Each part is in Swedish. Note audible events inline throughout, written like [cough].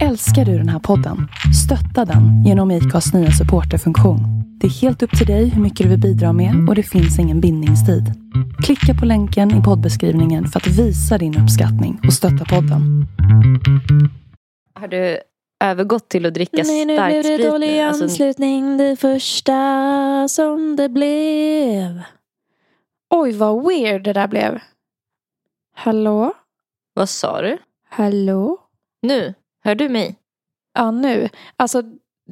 Älskar du den här podden? Stötta den genom IKAs nya supporterfunktion. Det är helt upp till dig hur mycket du vill bidra med och det finns ingen bindningstid. Klicka på länken i poddbeskrivningen för att visa din uppskattning och stötta podden. Har du övergått till att dricka Nej, nu blev starksprit det dålig Alltså, anslutning det första som det blev. Oj, vad weird det där blev. Hallå? vad sa du? Hallå? Nu? Hör du mig? Ja, nu. Alltså,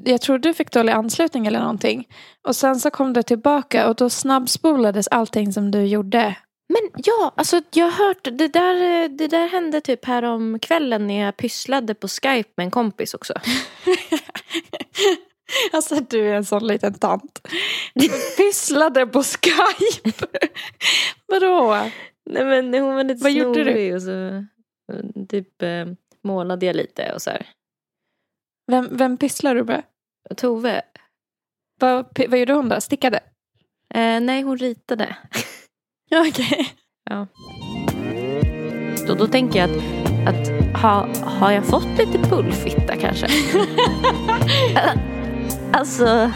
jag tror du fick dålig anslutning eller någonting. Och sen så kom det tillbaka och då snabbspolades allting som du gjorde. Men ja, alltså jag har hört, det där, det där hände typ här om kvällen när jag pysslade på Skype med en kompis också. [laughs] alltså du är en sån liten tant. Du [laughs] pysslade på Skype. Vadå? Nej men hon var lite Vad gjorde du? och så typ eh, målade jag lite och så här. Vem, vem pysslar du med? Tove, Vad, vad gjorde hon då? Stickade? eh, nej hon ritade. [laughs] Ja, okej. Då, då tänker jag att, att ha, har jag fått lite pullfitta kanske? [laughs] alltså,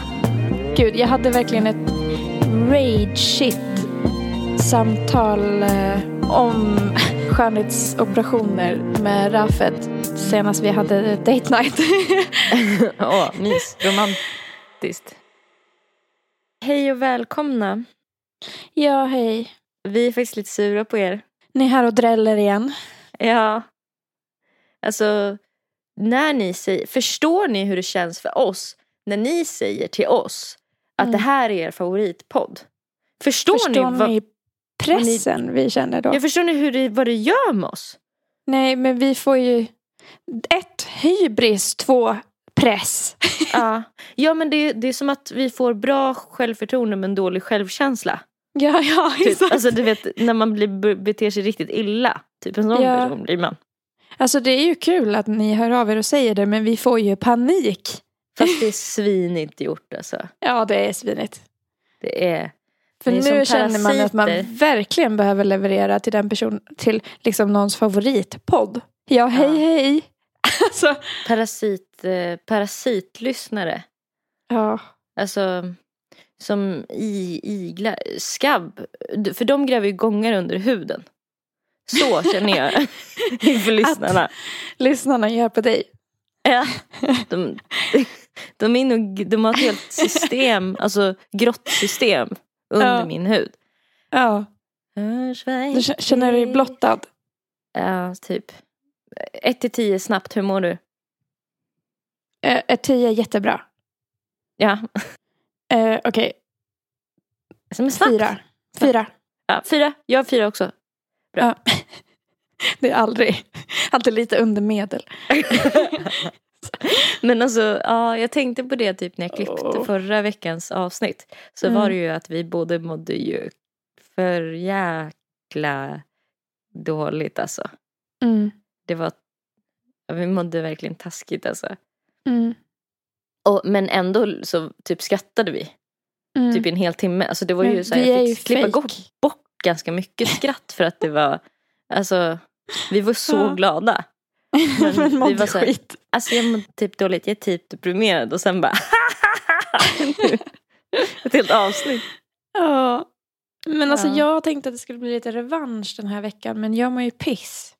Gud, jag hade verkligen ett rage shit samtal eh, om skönhetsoperationer med Rafet senast vi hade date night. [laughs] åh, mys, romantiskt. Hej och välkomna. ja, hej. Vi är faktiskt lite sura på er. Ni är här och dräller igen. Ja. Alltså, när ni säger, förstår ni hur det känns för oss när ni säger till oss att Mm. det här är er favoritpodd? Förstår, Förstår ni, vad, ni pressen vi känner då? jag förstår ni hur det, vad det gör med oss? Nej, men vi får ju ett, hybris, två, press. [laughs] Ja, ja men det, det är som att vi får bra självförtroende men dålig självkänsla. Ja, ja, Typ. exakt. Alltså du vet när man blir, beter sig riktigt illa. Typ en sån Ja. person blir man. Alltså det är ju kul att ni hör av er och säger det, men vi får ju panik. Fast det är [laughs] svinigt gjort alltså. Ja, det är svinigt. Det är... För nu känner man att man verkligen behöver leverera till den person, till liksom någons favoritpodd. Ja, hej Ja. hej. [laughs] Alltså, Parasit, eh, parasitlyssnare. ja. Alltså som i iglar, skabb. För de gräver ju gångar under huden. Så känner jag [laughs] [laughs] inför lyssnarna. Lyssnarna gör på dig. Ja. De, de, är och, de har ett helt system, alltså grottsystem under Ja. min hud. Ja. Du känner dig blottad. Ja, typ. Ett till tio snabbt, hur mår du? Eh, Ett tio är jättebra. Ja, Eh, Okej, snabbt. fyra. Fyra. Ja, fyra. Jag har fyra också. Ja. [laughs] Det är aldrig, alltid lite under medel. [laughs] [laughs] Men alltså, ja, jag tänkte på det typ när jag klippte Åh. förra veckans avsnitt. Så Mm. var det ju att vi båda mådde ju för jäkla dåligt alltså. Mm. Det var, vi mådde verkligen taskigt alltså. Mm. Och, men ändå så typ skrattade vi. Mm. Typ i en hel timme. Alltså det var ju Men så här, jag ju fick klippa bort ganska mycket skratt för att det var, alltså vi var så Ja. glada. [laughs] Men Men vi var så här, skit. Alltså jag mådde typ dåligt, jag är typ deprimerad och sen bara [laughs] Ett helt avsnitt. Ja. Men alltså Ja. jag tänkte att det skulle bli lite revansch den här veckan. Men jag mår ju piss.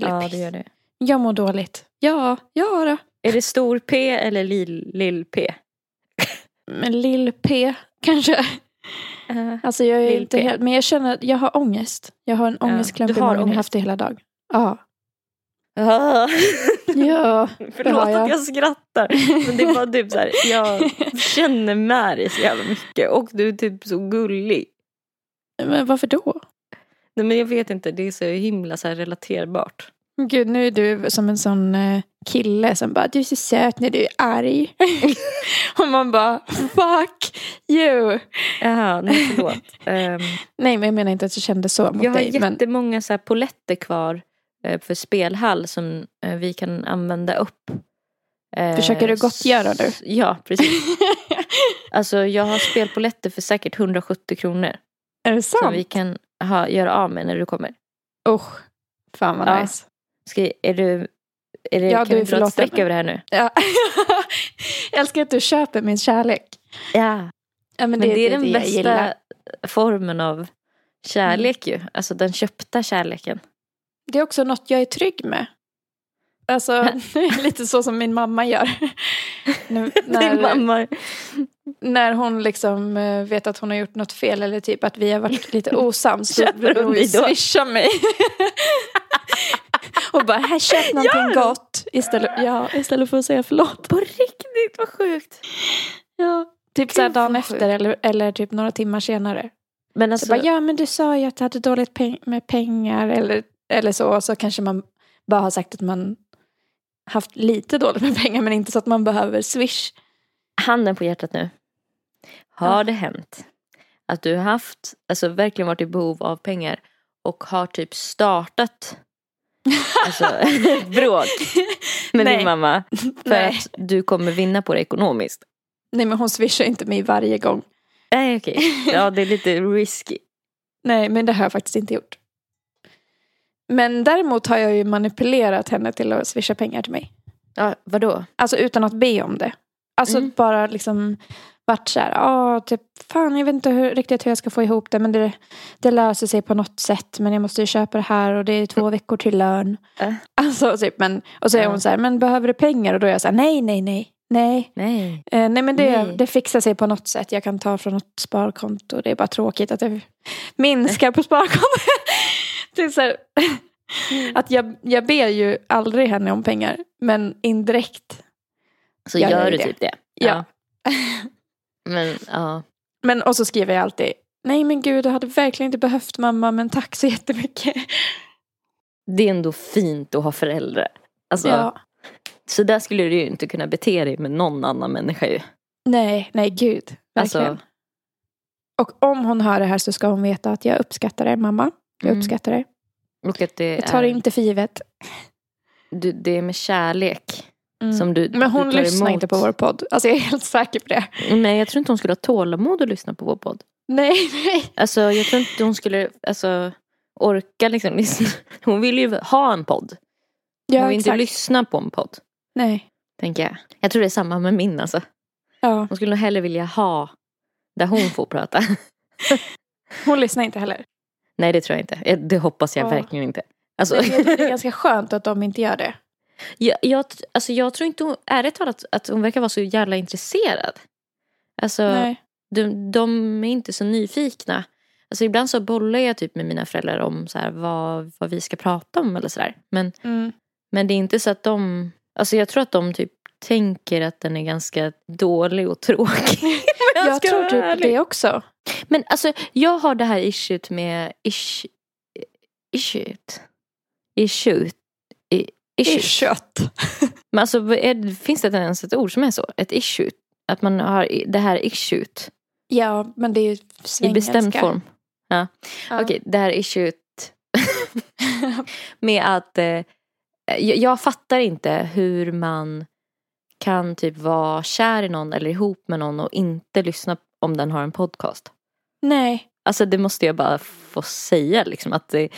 Eller Ja piss. det gör det. Jag mår dåligt. Ja, ja då. Är det stor P eller lill, lill P? [laughs] Men lill P kanske. Uh, Alltså jag är inte helt, men jag känner att jag har ångest. Jag har en Ja, ångestklump du i har magen. Jag har haft det hela dagen. Ja. Ah. Ja. [laughs] Förlåt jag. att jag skrattar. Men det är bara typ så här, jag [laughs] känner med dig så jävla mycket. Och du är typ så gullig. Men varför då? Nej men jag vet inte, det är så himla så relaterbart. Gud, nu är du som en sån eh, kille som bara, du är så söt när du är arg. [laughs] Och man bara, fuck you. Jaha, nej förlåt. Ehm, Nej, men jag menar inte att jag kände så mot jag har dig. Men, jättemånga så här poletter kvar för spelhall som eh, vi kan använda upp. Eh, Försöker du gottgöra nu? Ja, precis. [laughs] Alltså jag har spelpoletter för säkert 170 kronor. är det Som sant? vi kan ha, göra av med när du kommer. Usch, fan vad Ja. nice. Ska, är du Är det, Ja, kan du vi dra ett streck över det här nu? Ja. [laughs] jag älskar att du köper min kärlek. Ja. Ja, Men det, är den jag bästa gillar. formen av kärlek ju. Alltså den köpta kärleken. Det är också något jag är trygg med. Alltså, [laughs] lite så som min mamma gör. [laughs] Nu, Din när, mamma. när hon liksom eh, vet att hon har gjort något fel eller typ att vi har varit lite [laughs] osams. Så brukar hon swisha mig. Och bara, här köp någonting hon? gott. Istället, ja, istället för att säga förlåt. På riktigt, vad sjukt. Ja. Typ så här Gud, dagen efter eller, eller typ några timmar senare. Men Så alltså, bara, ja men du sa ju att du hade dåligt peng- med pengar eller, eller så. Så kanske man bara har sagt att man haft lite dåligt med pengar men inte så att man behöver swish. handen på hjärtat nu. Har Ja. det hänt att du har haft, alltså verkligen varit i behov av pengar och har typ startat [laughs] alltså, [laughs] bråk med Nej. din mamma för Nej. att du kommer vinna på det ekonomiskt? Nej men hon swishar inte mig varje gång. Nej okej, ja det är lite risky. [laughs] Nej men det har jag faktiskt inte gjort. Men däremot har jag ju manipulerat henne till att swisha pengar till mig. Ja, vadå? Alltså utan att be om det. Alltså Mm. bara liksom varit så här, ja typ fan jag vet inte hur, riktigt hur jag ska få ihop det men det, det löser sig på något sätt men jag måste ju köpa det här och det är två veckor till lön. Äh. Alltså typ men, och så är Ja. hon så här, men behöver du pengar? Och då är jag så här, nej nej nej, nej. Nej. Eh, nej men det, Nej. det fixar sig på något sätt. Jag kan ta från något sparkonto. Det är bara tråkigt att det minskar på sparkontot. [laughs] det är så här, att jag, jag ber ju aldrig henne om pengar men indirekt Så Jag gör gör du det. typ det? Ja. [laughs] Men ja. Men och så skriver jag alltid Nej men gud du hade verkligen inte behövt mamma men tack så jättemycket. Det är ändå fint att ha föräldrar. Alltså, Ja. Så där skulle du ju inte kunna bete dig med någon annan människa ju. Nej, nej gud. Verkligen. Alltså, Och om hon hör det här så ska hon veta att jag uppskattar det mamma. Jag Mm. uppskattar det. och att det Jag tar är, det inte för givet. du, det är med kärlek Mm. som du Men hon du tar lyssnar emot. inte på vår podd. Alltså jag är helt säker på det. Nej, jag tror inte hon skulle ha tålamod att lyssna på vår podd. Nej, nej. Alltså, jag tror inte hon skulle alltså, orka liksom lyssna. Hon vill ju ha en podd. Hon Ja, vill inte exakt. lyssna på en podd. Nej. Tänker jag. Jag tror det är samma med min alltså. Ja. Hon skulle nog hellre vilja ha där hon får prata. [laughs] Hon lyssnar inte heller. Nej det tror jag inte. Eh, Det hoppas jag Ja. verkligen inte. Alltså, tycker det är ganska [laughs] skönt att de inte gör det. jag, jag, alltså, jag tror inte hon, ärligt talat att hon verkar vara så jävla intresserad. Alltså Nej. de, de är inte så nyfikna. Alltså ibland så bollar jag typ med mina föräldrar om så här, vad, vad vi ska prata om eller sådär. Men, Mm. men det är inte så att de, alltså jag tror att de typ tänker att den är ganska dålig och tråkig. [laughs] Jag tror typ ärlig. det också. Men alltså jag har det här issuet med ish, issuet. Issuet. I- Issues. kött. [laughs] Men alltså är, finns det ens ett ord som är så? Ett issue? Att man har i- det här issuet Ja, men det är ju i svengelska. bestämd form. Ja. Ja. Okej, det här issuet [laughs] med att eh, jag, jag fattar inte hur man kan typ vara kär i någon eller ihop med någon och inte lyssna om den har en podcast. Nej. Alltså det måste jag bara få säga liksom att det,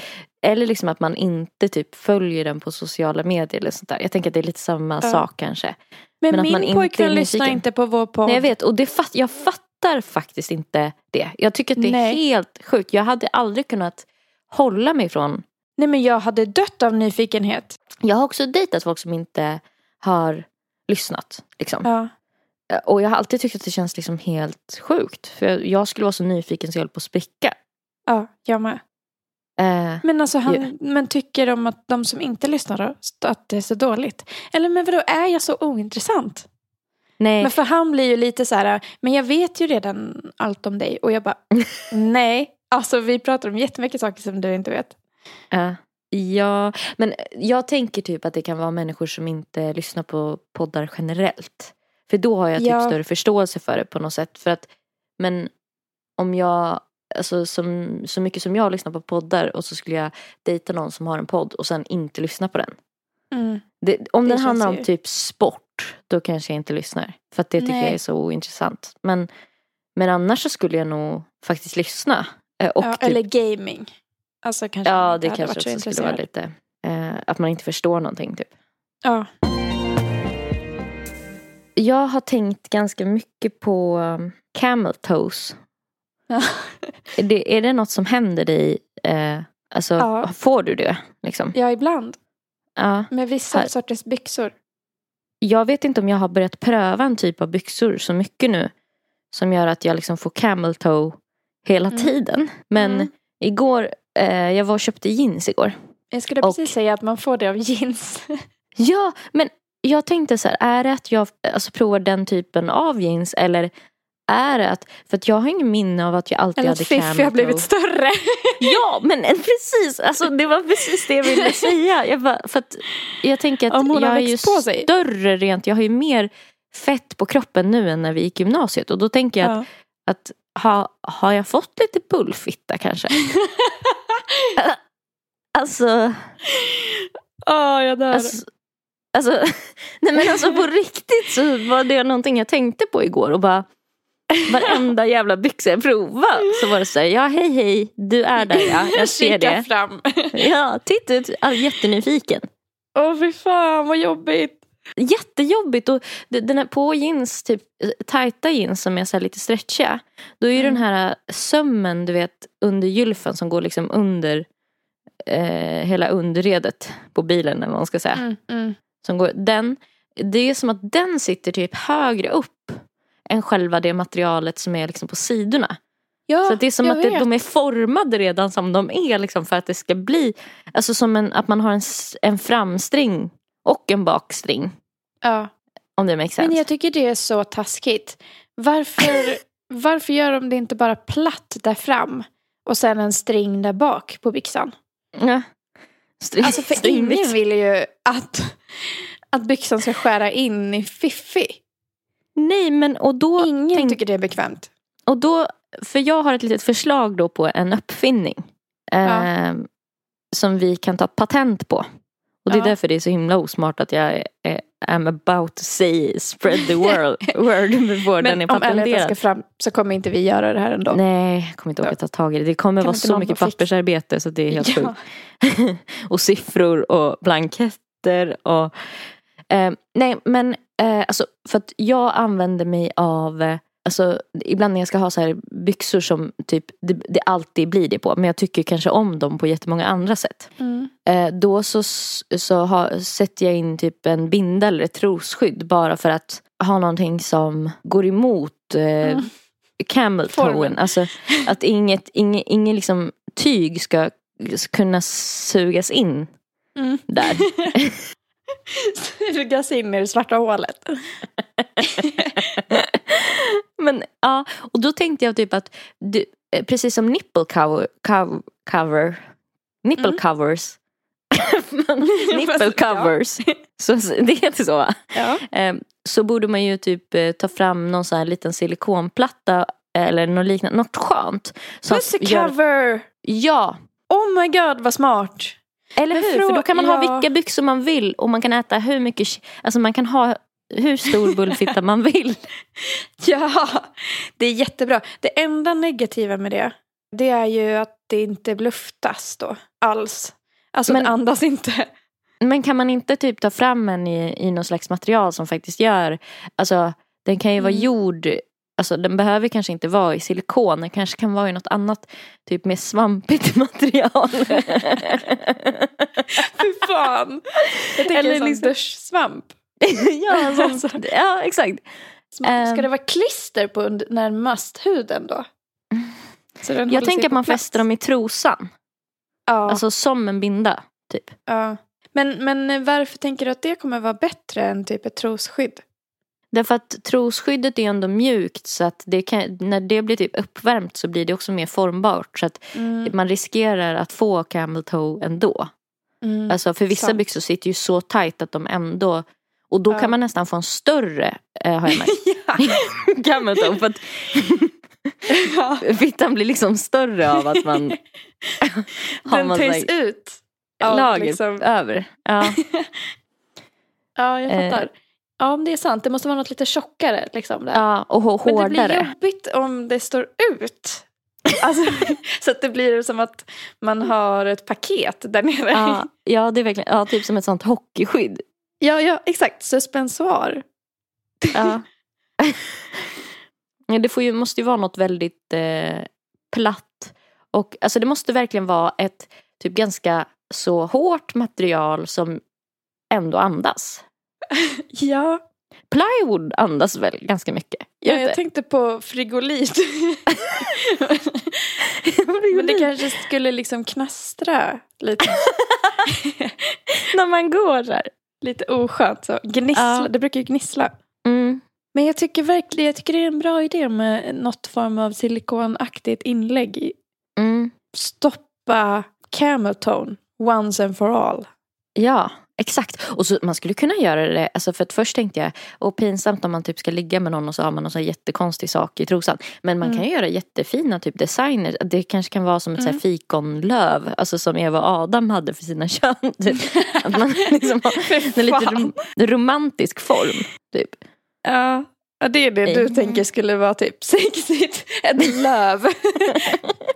eller liksom att man inte typ följer den på sociala medier eller sånt där. Jag tänker att det är lite samma Ja. sak kanske. Men, Men min pojkvän lyssnar inte på vår podd. Nej jag vet och det fatt, jag fattar faktiskt inte det. Jag tycker att det är Nej. helt sjukt. Jag hade aldrig kunnat hålla mig från. Nej men jag hade dött av nyfikenhet. Jag har också dejtat folk som inte har lyssnat. Liksom. Ja. Och jag har alltid tyckt att det känns liksom helt sjukt. För jag, jag skulle vara så nyfiken så jag höll på att spricka. Ja, jag med. Eh, Men alltså han, men tycker de att de som inte lyssnar då, att det är så dåligt? Eller men vadå, är jag så ointressant? nej. Men för han blir ju lite så här, men jag vet ju redan allt om dig. Och jag bara, [laughs] nej. Alltså vi pratar om jättemycket saker som du inte vet. Ja. Ja, men jag tänker typ att det kan vara människor som inte lyssnar på poddar generellt. För då har jag typ Ja. större förståelse för det på något sätt. För att, men om jag, alltså som, så mycket som jag lyssnar på poddar och så skulle jag dejta någon som har en podd och sen inte lyssna på den. Mm. Det, om Det den handlar om ju- typ sport, då kanske jag inte lyssnar. För att det tycker Nej. jag är så ointressant. Men, men annars så skulle jag nog faktiskt lyssna. Eh, Och ja, typ, Eller gaming. Alltså kanske Ja, det kanske också skulle vara lite. Eh, att man inte förstår någonting typ. Ja. Jag har tänkt ganska mycket på um, camel toes. Ja. [laughs] Är det, är det något som händer dig? Eh, alltså, Ja. får du det? Liksom? ja, ibland. Ja. Med vissa Här. sorters byxor. Jag vet inte om jag har börjat pröva en typ av byxor så mycket nu. Som gör att jag liksom får camel toe hela Mm. tiden. Men Mm. igår, eh, jag var och köpte jeans igår. Jag skulle Och- precis säga att man får det av jeans. [laughs] Ja, men jag tänkte så här, är det att jag alltså, provar den typen av jeans eller är det att, för att jag har ingen minne av att jag alltid Eller att hade Fiffi camel har blivit större. [laughs] Ja, men precis, alltså det var precis det jag ville [laughs] säga. Jag, bara, för att jag tänker att jag är ju större rent, jag har ju mer fett på kroppen nu än när vi gick i gymnasiet och då tänker jag att, Ja. att ha, har jag fått lite bullfitta kanske? [laughs] alltså, Åh, jag dör. Alltså, alltså, [laughs] nej men alltså på riktigt så var det någonting jag tänkte på igår och bara Varenda jävla byxa jag provade så var det så här, ja hej hej, du är där ja, jag [laughs] ser det. fram. Ja, titta ut, jättenyfiken. Åh fy fan vad jobbigt. Jättejobbigt och den här på jeans, typ tajta jeans som är så lite stretchiga. Då är ju Mm. den här sömmen du vet under gylfen som går liksom under eh, hela underredet på bilen eller vad man ska säga. Mm, mm. som går, den, det är som att den sitter typ högre upp än själva det materialet som är liksom på sidorna. Ja, så det är som att det, de är formade redan som de är liksom för att det ska bli, alltså som en, att man har en, en framstring och en bakstring. Ja. Om det makes sense. Men jag tycker det är så taskigt. Varför, [laughs] varför gör de det inte bara platt där fram? Och sen en string där bak på byxan. ja. String, Alltså för stringbyxa. ingen vill ju att, att byxan ska skära in i fiffi. Nej men och då, Ingen tänk- tycker det är bekvämt. och då, för jag har ett litet förslag då på en uppfinning. Ja. Eh, som vi kan ta patent på. Och det är Ja. därför det är så himla osmart att jag är I'm about to say spread the world, word [laughs] before den är Men om ärligheten patenterad. ska fram så kommer inte vi göra det här ändå. Nej, jag kommer inte orka ta tag i det. Det kommer Kan vara så mycket pappersarbete så det är helt [laughs] Ja. sjukt. [laughs] och siffror och blanketter och eh, Nej men eh, alltså för att jag använder mig av eh, Alltså ibland när jag ska ha så här byxor som typ det, det alltid blir det på men jag tycker kanske om dem på jättemånga andra sätt. Mm. Eh, då så, så har, sätter jag in typ en binda eller ett trosskydd bara för att ha någonting som går emot eh, Mm. camel toen. Alltså att inget, inget, inget liksom tyg ska kunna sugas in Mm. där. [laughs] Sugas in i det svarta hålet. [laughs] Men ja, och då tänkte jag typ att du, eh, precis som nipple cover, cover, cover nipple Mm. covers. [laughs] Nipple covers. [laughs] Så, det heter så va? Ja. Eh, så borde man ju typ eh, ta fram någon sån här liten silikonplatta eh, eller något liknande, något skönt. Pussy cover! Ja, Oh my god vad smart. eller Men hur? För då kan man ha ja. vilka byxor man vill och man kan äta hur mycket, alltså man kan ha hur stor bullfitta man vill. [laughs] Ja, det är jättebra. Det enda negativa med det, det är ju att det inte luftas då alls. Alltså Men- det andas inte. Men kan man inte typ ta fram en i, i någon slags material som faktiskt gör, alltså den kan ju vara Mm. gjord, alltså den behöver kanske inte vara i silikon, den kanske kan vara i något annat, typ mer svampigt [laughs] material. Fy fan. Jag tänker Eller liksom- duschsvamp. [laughs] ja, sån, [laughs] Alltså. ja, exakt. Man- Ska Ehm. det vara klister på närmast huden då? [laughs] Så Jag tänker att man plats? fäster dem i trosan, Ja, alltså som en binda. Typ. ja. Men, men varför tänker du att det kommer vara bättre än typ ett trosskydd? Därför att trosskyddet är ändå mjukt så att det kan, när det blir typ uppvärmt så blir det också mer formbart. Så att Mm. man riskerar att få camel toe ändå. Mm. Alltså för vissa Sant. byxor sitter ju så tajt att de ändå och då Ja. kan man nästan få en större eh, har jag märkt. [laughs] [laughs] toe för att [laughs] ja. fittan blir liksom större av att man har Den töjs ut. lager liksom- över. Ja. Ja, jag Eh. fattar. Ja, men det är sant. Det måste vara något lite tjockare. Liksom, där. ja, och hå- Men det blir hårdare. jobbigt om det står ut. Alltså, så att det blir som att man har ett paket där nere. Ja, ja, det är verkligen ja, typ som ett sånt hockeyskydd. Ja, ja, exakt. Suspensoar. [laughs] Ja. Det får ju, måste ju vara något väldigt eh, platt. Och alltså det måste verkligen vara ett typ ganska så hårt material som ändå andas. [laughs] Ja, Plywood andas väl ganska mycket? ja jag tänkte på frigolit. [laughs] Men det kanske skulle liksom knastra lite, När man går så här. Lite oskönt. Så. Gnissla, Ja. Det brukar ju gnissla. Mm. Men jag tycker verkligen jag tycker det är en bra idé med något form av silikonaktigt inlägg. i- Mm. Stoppa camel tone once and for all. Ja, exakt. Och så man skulle kunna göra det, alltså för att först tänkte jag, och pinsamt om man typ ska ligga med någon och så har man någon sån jättekonstig sak i trosan. Men man kan ju göra jättefina typ designer. Det kanske kan vara som ett så här fikonlöv, alltså som Eva och Adam hade för sina [laughs] kön. Typ. Att man [laughs] liksom har en lite rom- romantisk form. Typ. Ja, ja det är det du Mm. tänker skulle vara typ [laughs] sexigt. Ett löv.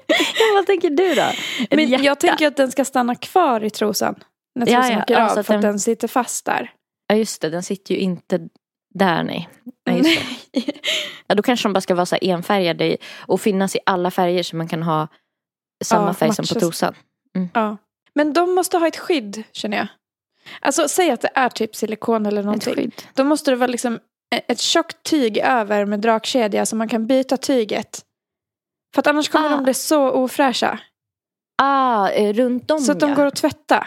Ja, vad tänker du då? Ett Men hjärta? jag tänker att den ska stanna kvar i trosan. När Ja, trosan ja, åker alltså av för att den- den sitter fast där. Ja just det, den sitter ju inte där nej. nej just det. [laughs] Ja, då kanske de bara ska vara så här enfärgade och finnas i alla färger så man kan ha samma Ja, färg som på trosan. Ja. Men de måste ha ett skydd känner jag. Alltså säg att det är typ silikon eller Ett någonting. Då måste det vara liksom ett tjockt tyg över med dragkedja så man kan byta tyget. För att annars kommer Ah. de bli så ofräscha. Ah, eh, runt om Så att de ja. går att tvätta.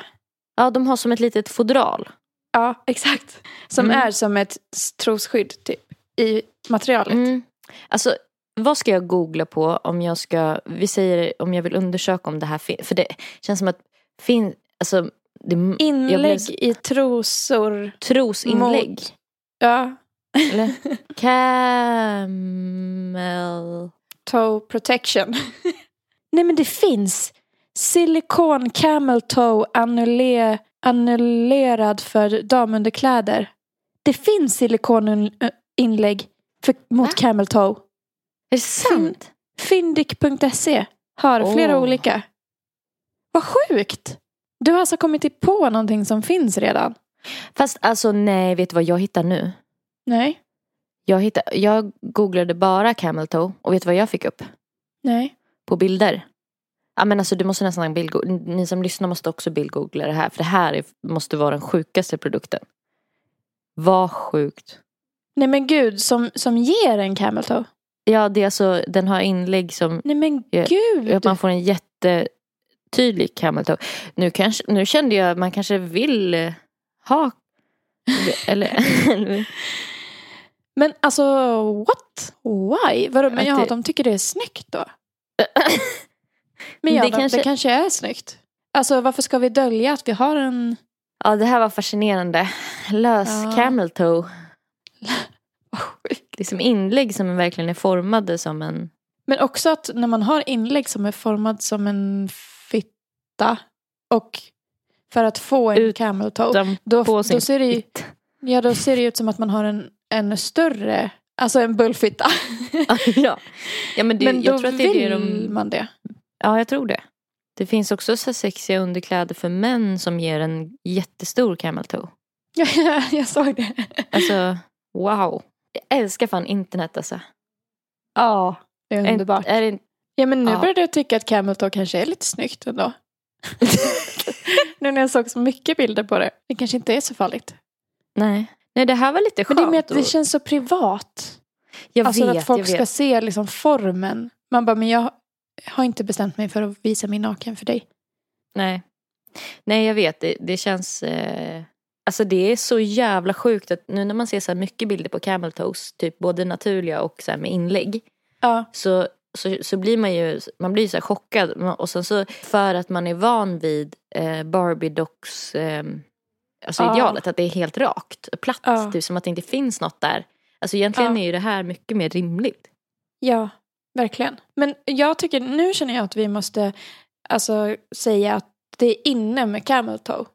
Ja, de har som ett litet fodral. Ja, exakt. Som Mm. är som ett trosskydd typ. I materialet. Mm. Alltså, vad ska jag googla på om jag ska, vi säger om jag vill undersöka om det här finns, för det känns som att fin, alltså, det, Inlägg blev, i trosor. trosinlägg. Mot- Ja. Eller? [laughs] Camel. Toe protection. Nej men det finns. Silikon camel toe annulle, annullerad för damunderkläder. Det finns silikoninlägg för, mot Va? camel toe. Är det sant? Fyndik.se har flera Åh. olika. Vad sjukt! Du har alltså kommit på någonting som finns redan? Fast alltså nej, vet du vad jag hittar nu? Nej. Jag, hittar, jag googlade bara camel toe och vet du vad jag fick upp? Nej. På bilder. Ja men alltså du måste nästan bildgoogla. Ni som lyssnar måste också bildgoogla det här. För det här är, måste vara den sjukaste produkten. Vad sjukt. Nej men gud, som, som ger en camel toe? Ja det är alltså, den har inlägg som Nej men gud! att man får en jättetydlig camel toe. Nu, kanske, nu kände jag att man kanske vill eh, ha [laughs] eller, Men alltså what? Why? Vadå, men Att ja, det- de tycker det är snyggt då? [laughs] Men ja, Det kanske- det kanske är snyggt. Alltså varför ska vi dölja att vi har en... Ja det här var fascinerande. Lös Ja. camel toe. [laughs] Det är som inlägg som verkligen är formade som en Men också att när man har inlägg som är formad som en fitta och för att få en Ut- camel toe, då, då, ser det fitt. ja, då ser det ut som att man har en, en större, alltså en bullfitta. [laughs] ja. ja men, det, Men då jag tror att det är vill det de... man det. Ja jag tror det. Det finns också så sexiga underkläder för män som ger en jättestor camel toe. [laughs] Ja, jag såg det. Alltså wow. Jag älskar fan internet alltså. Ja, det är underbart. Är, är det, Ja men nu Ja. började jag tycka att camel toe kanske är lite snyggt ändå. [laughs] nu när jag såg så mycket bilder på det. Det kanske inte är så farligt. nej. nej det här var lite Men skönt. det är mer att det känns så privat. jag alltså vet, att folk ska se liksom formen. Man bara, men jag har inte bestämt mig för att visa min naken för dig. Nej. Nej jag vet, det, det känns... Eh... Alltså det är så jävla sjukt att nu när man ser så mycket bilder på camel toes, typ både naturliga och så med inlägg. Ja. så, så, så blir man ju man blir så chockad. Och sen så för att man är van vid eh, Barbie Docks eh, alltså Ja. idealet, att det är helt rakt, platt, Ja. typ som att det inte finns något där. Alltså egentligen är ju det här mycket mer rimligt. Ja, verkligen. Men jag tycker, nu känner jag att vi måste alltså, säga att det är inne med camel toe.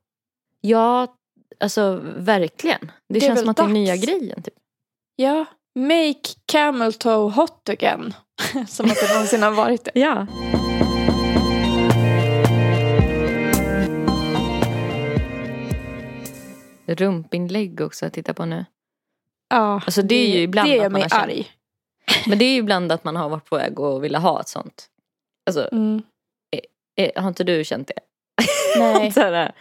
Ja, alltså verkligen. Det, Det känns som att det är dags. nya grejen. Typ. Ja, make camel toe hot again. [laughs] Som att det någonsin har varit det. Ja. rumpinlägg också att titta på nu. Ja, Alltså, det är ju ibland det gör mig arg. Men det är ju ibland att man har varit på väg och vilja ha ett sånt. Alltså, Mm. eh, har inte du känt det? Nej. [laughs] Här,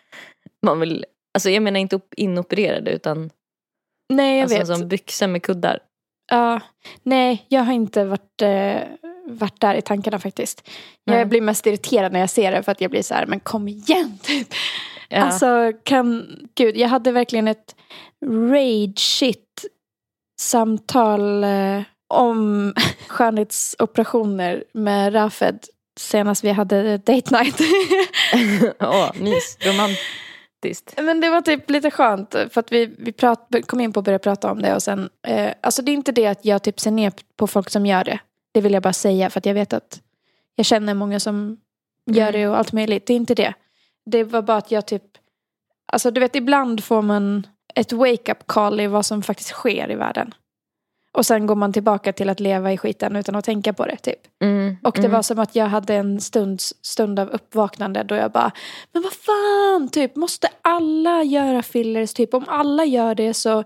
man vill, alltså jag menar inte op- inopererade utan Nej, jag alltså, vet. som byxor med kuddar. Ja, nej, jag har inte varit, eh, varit där i tankarna faktiskt. Nej. Jag blir mest irriterad när jag ser det för att jag blir så här, men kom igen [laughs] typ. Ja. Alltså, kan, gud, jag hade verkligen ett rage shit samtal eh, om [laughs] skönhetsoperationer med Rafed senast vi hade date night. [laughs] Åh, mys. Romantiskt. Men det var typ lite skönt för att vi, vi prat, kom in på att börja prata om det och sen, eh, alltså det är inte det att jag typ ser ner på folk som gör det. Det vill jag bara säga för att jag vet att jag känner många som gör Mm. det och allt möjligt. Det är inte det. Det var bara att jag typ, alltså du vet ibland får man ett wake-up call i vad som faktiskt sker i världen. Och sen går man tillbaka till att leva i skiten utan att tänka på det typ. Mm, Och det mm. var som att jag hade en stunds, stund av uppvaknande då jag bara, men vad fan, typ, måste alla göra fillers? Typ, om alla gör det så,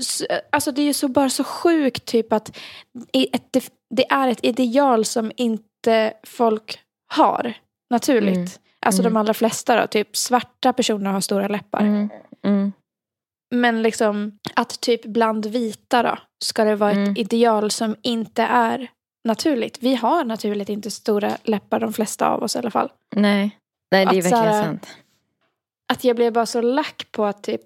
så alltså det är ju så bara så sjukt typ att ett, det, är ett ideal som inte folk har naturligt. Mm. Alltså Mm. de allra flesta då, typ svarta personer har stora läppar. Mm, mm, Men liksom att typ bland vita då ska det vara Mm. ett ideal som inte är naturligt. Vi har naturligt inte stora läppar de flesta av oss i alla fall. nej. nej, det är Att verkligen här- sant. Att jag blev bara så lack på att typ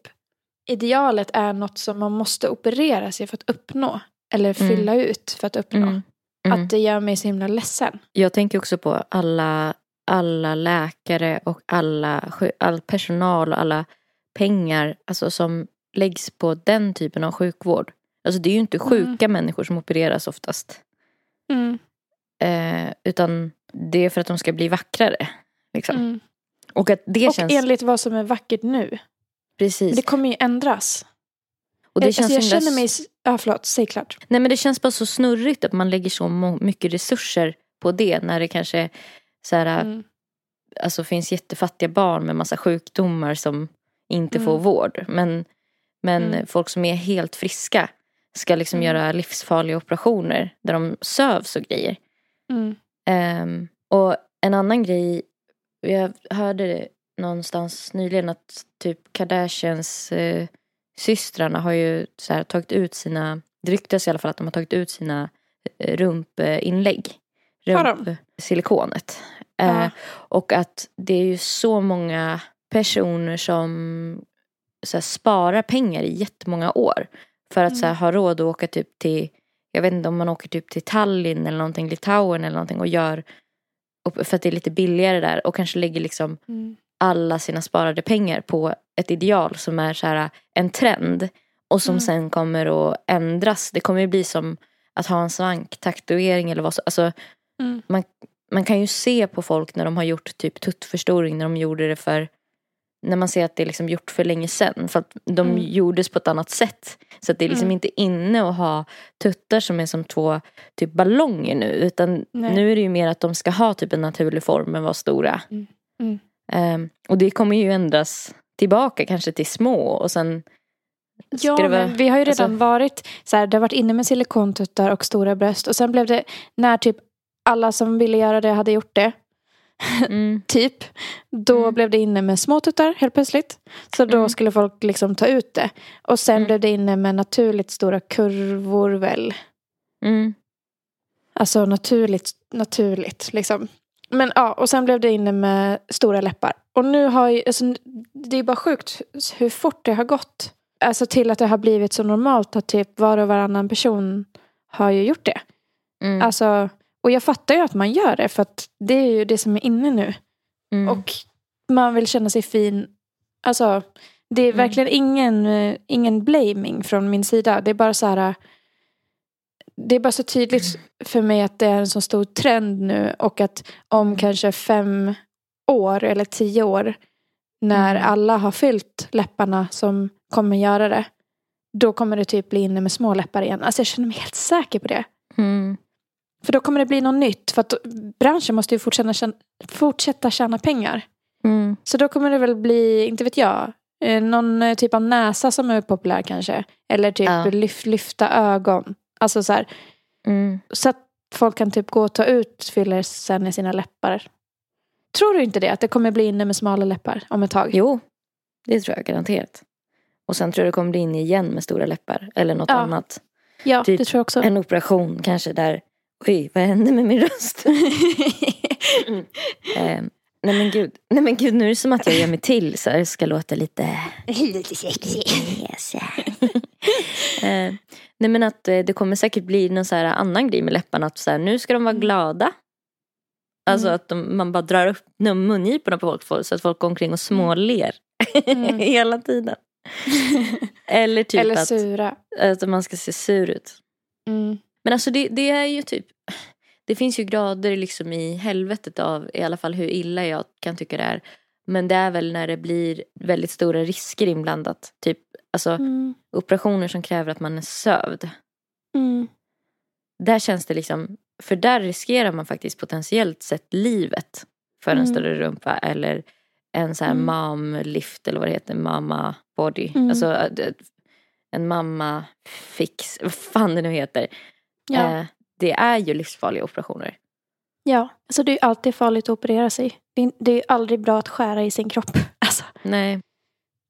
idealet är något som man måste operera sig för att uppnå. Eller Mm. fylla ut för att uppnå. Mm, mm. Att det gör mig så himla ledsen. Jag tänker också på alla, alla läkare och alla, all personal och alla pengar alltså, som läggs på den typen av sjukvård. Alltså det är ju inte sjuka människor som opereras oftast. Mm. Eh, utan det är för att de ska bli vackrare. Liksom. Mm. Och att det Och känns... enligt vad som är vackert nu. Precis. Men det kommer ju ändras. och det alltså, känns jag känner mig... Ja, förlåt. Säg klart. Nej men det känns bara så snurrigt att man lägger så mycket resurser på det när det kanske så här, Mm. alltså, finns jättefattiga barn med massa sjukdomar som inte Mm. får vård. Men, men Mm. folk som är helt friska ska liksom Mm. göra livsfarliga operationer där de sövs och grejer. Ehm, och en annan grej, jag hörde det någonstans nyligen att typ Kardashians eh, systrarna har ju så här, tagit ut sina, det ryktas i alla fall att de har tagit ut sina eh, rumpinlägg. Rumpsilikonet. Ja. Eh, och att det är ju så många personer som så här, sparar pengar i jättemånga år. För att så här, Mm. ha råd att åka typ till, jag vet inte om man åker typ till Tallinn eller någonting, Litauen eller någonting och gör, och- för att det är lite billigare där och kanske lägger liksom Mm. alla sina sparade pengar på ett ideal som är så här en trend och som Mm. sen kommer att ändras. Det kommer ju bli som att ha en svanktatuering eller vad så. Alltså, Mm. man, man kan ju se på folk när de har gjort typ tuttförstoring när de gjorde det för när man ser att det är liksom gjort för länge sedan. För att de Mm. gjordes på ett annat sätt. Så att det är liksom Mm. inte inne att ha tuttar som är som två typ ballonger nu. Utan Nej. nu är det ju mer att de ska ha typ en naturlig form men vara stora. Mm. Ehm, och det kommer ju ändras tillbaka kanske till små och sen Ja, vara... men vi har ju redan alltså- varit så här, det har varit inne med silikontuttar och stora bröst och sen blev det när typ alla som ville göra det hade gjort det, Mm, [laughs] typ, då Mm. blev det inne med små tuttar helt plötsligt. Så då Mm. skulle folk liksom ta ut det. Och sen Mm. blev det inne med naturligt stora kurvor väl. mm, Alltså naturligt, naturligt liksom. Men ja, och sen blev det inne med stora läppar. Och nu har ju, alltså, det är bara sjukt hur fort det har gått. Alltså till att det har blivit så normalt att typ var och varannan person har ju gjort det. mm, Alltså, och jag fattar ju att man gör det för att det är ju det som är inne nu. mm. Och man vill känna sig fin. Alltså, det är Mm. verkligen ingen, eh, ingen blaming från min sida. Det är bara så här. Det är bara så tydligt för mig att det är en så stor trend nu och att om Mm. kanske fem år eller tio år när Mm. alla har fyllt läpparna som kommer göra det då kommer det typ bli inne med små läppar igen. Alltså jag känner mig helt säker på det. För då kommer det bli något nytt. För att branschen måste ju fortsätta tjäna, fortsätta tjäna pengar. mm, Så då kommer det väl bli, inte vet jag, Eh, någon eh, typ av näsa som är populär kanske. Eller typ Ja. lyf, lyfta ögon. Alltså så här. Mm. Så att folk kan typ gå och ta ut fillers sen i sina läppar. Tror du inte det? Att det kommer bli inne med smala läppar om ett tag? Jo, det tror jag garanterat. Och sen tror jag det kommer bli inne igen med stora läppar. Eller något Ja. annat. ja, typ det tror jag också. En operation kanske där. Oj, vad hände med min röst? [laughs] eh, nej men gud, nej men gud, nu är det som att jag gör mig till så jag ska låta lite... Lite sexy. Yes. [laughs] eh, nej men att eh, det kommer säkert bli någon så här annan grej med läpparna. Att så här, nu ska de vara glada. Alltså Mm. att de, man bara drar upp mungiporna på folk så att folk går omkring och småler. Mm. [laughs] Hela tiden. Eller typ Eller att, sura. att man ska se sur ut. Mm. Men alltså det, det är ju typ Det finns ju grader liksom i helvetet av i alla fall hur illa jag kan tycka det är. Men det är väl när det blir väldigt stora risker inblandat. Typ alltså Mm. operationer som kräver att man är sövd. Mm. Där känns det liksom För där riskerar man faktiskt potentiellt sett livet. För en Mm. större rumpa eller en så här Mm. mom lift eller vad det heter. Mamma body. Mm. Alltså det- en mamma fix. Vad fan det nu heter. Ja. Eh, det är ju livsfarliga operationer. ja, alltså det är alltid farligt att operera sig. Det är, aldrig bra att skära i sin kropp. [laughs] Alltså, Nej,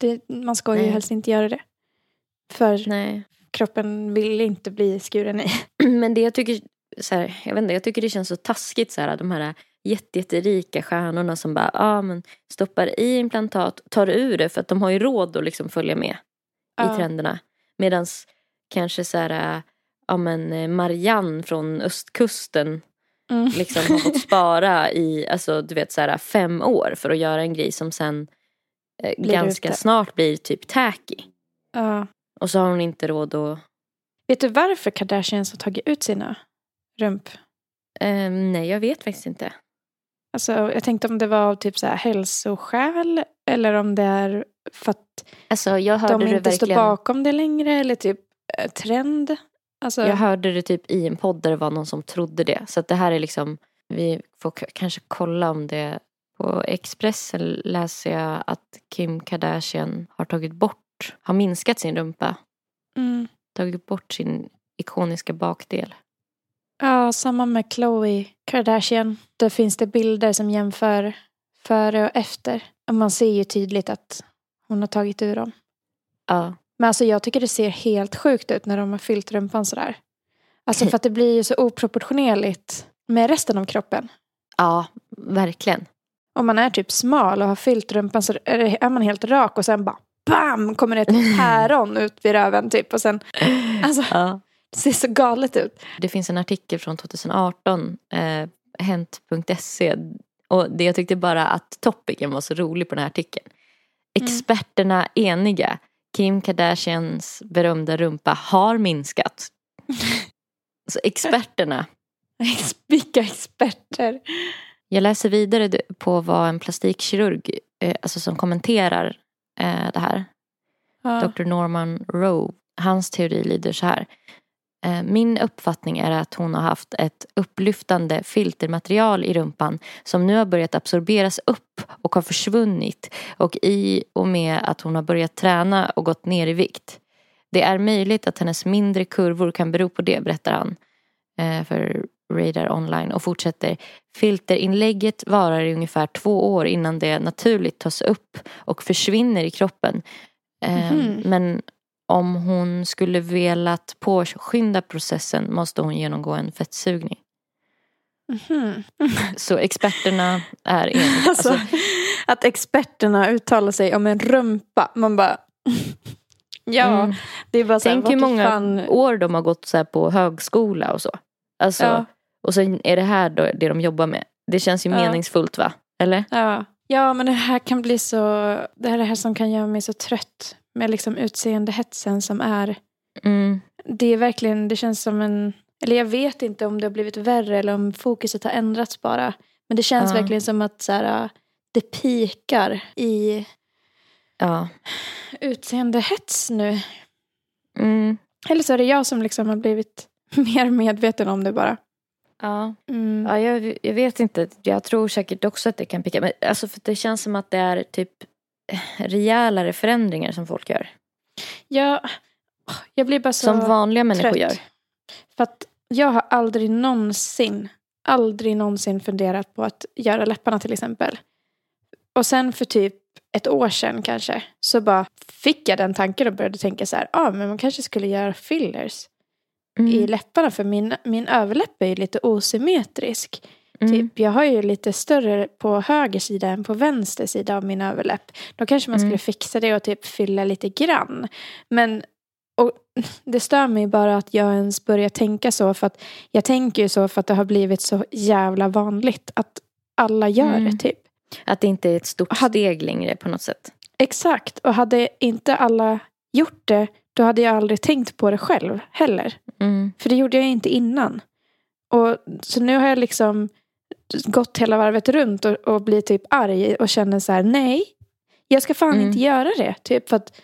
det, man ska ju Nej. helst inte göra det. För nej. kroppen vill inte bli skuren i. [laughs] [clears throat] Men det jag tycker, så här, jag vet inte, jag tycker det känns så taskigt så här, de här jätte, jätterika stjärnorna som bara ah, men stoppar i implantat, tar ur det för att de har ju råd att liksom följa med Ja. i trenderna. Medan kanske så här, äh, ja men eh, Marianne från östkusten Mm. liksom har fått spara i, alltså du vet så här fem år för att göra en grej som sen eh, ganska ute. snart blir typ tacky. Ja. Och så har hon inte råd att Vet du varför Kardashians har tagit ut sina rump? Eh, nej, jag vet faktiskt inte. Alltså, jag tänkte om det var av typ så här hälsoskäl eller om det är för att Alltså, de inte står bakom det längre eller typ eh, trend. Alltså, Jag hörde det typ i en podd där det var någon som trodde det. Så att det här är liksom, vi får kanske kolla om det på Expressen läser jag att Kim Kardashian har tagit bort, har minskat sin rumpa. mm. Tagit bort sin ikoniska bakdel. Ja, samma med Khloe Kardashian. Där finns det bilder som jämför före och efter. Och man ser ju tydligt att hon har tagit ur dem. Ja, Men alltså jag tycker det ser helt sjukt ut när de har fyllt rumpan sådär. Alltså för att det blir ju så oproportionerligt med resten av kroppen. ja verkligen. Om man är typ smal och har fyllt rumpan så är man helt rak och sen bara BAM! Kommer det ett päron ut vid röven typ. Och sen, alltså Ja. det ser så galet ut. Det finns en artikel från 2018, eh, hent.se. Och det jag tyckte bara att topicen var så rolig på den här artikeln. Experterna eniga. Kim Kardashians berömda rumpa har minskat. Så experterna. [laughs] Vilka experter. Jag läser vidare på vad en plastikkirurg, eh, alltså som kommenterar eh, det här. Ja. Dr. Norman Rowe. Hans teori lyder så här. Eh, Min uppfattning är att hon har haft ett upplyftande filtermaterial i rumpan som nu har börjat absorberas upp och har försvunnit och i och med att hon har börjat träna och gått ner i vikt. Det är möjligt att hennes mindre kurvor kan bero på det, berättar han eh, för Radar Online och fortsätter. Filterinlägget varar i ungefär två år innan det naturligt tas upp och försvinner i kroppen. Eh, Mhm. Men om hon skulle velat påskynda processen måste hon genomgå en fettsugning. Mhm. Så experterna är eniga. [laughs] Alltså, Alltså, att experterna uttalar sig om en rumpa. Man bara... [laughs] ja, mm. det är bara så här, Tänk hur många fan- år de har gått så här på högskola och så. Alltså, Ja. Och sen är det här då det de jobbar med. Det känns ju Ja. meningsfullt va? Eller? Ja. ja, men det här kan bli så... Det här är det här som kan göra mig så trött. Med liksom utseendehetsen som är... Mm. Det är verkligen, det känns som en... Eller jag vet inte om det har blivit värre eller om fokuset har ändrats bara. Men det känns Ja. verkligen som att så här, det pikar i Ja. utseendehets nu. Mm. Eller så är det jag som liksom har blivit [laughs] mer medveten om det bara. Ja. Mm. Ja, jag, jag vet inte. Jag tror säkert också att det kan picka. Men alltså för det känns som att det är typ rejälare förändringar som folk gör. Jag, jag blir bara så Som vanliga människor trött. gör. För att jag har aldrig någonsin, aldrig någonsin funderat på att göra läpparna till exempel. Och sen för typ ett år sedan kanske så bara fick jag den tanken och började tänka så här, ja ah, men man kanske skulle göra fillers i Mm. läpparna för min, min överläpp är ju lite osymmetrisk. Mm. Typ, jag har ju lite större på höger sida än på vänster sida av min överläpp. Då kanske man skulle Mm. fixa det och typ fylla lite grann. Men och [laughs] det stör mig bara att jag ens börjar tänka så. För att jag tänker ju så för att det har blivit så jävla vanligt att alla gör Mm. det typ. Att det inte är ett stort Hade- steg längre på något sätt. Exakt. Och hade inte alla gjort det då hade jag aldrig tänkt på det själv heller. Mm. För det gjorde jag inte innan. Och, så nu har jag liksom gått hela varvet runt och, och blir typ arg och känner så här, nej, jag ska fan Mm. inte göra det. Typ för att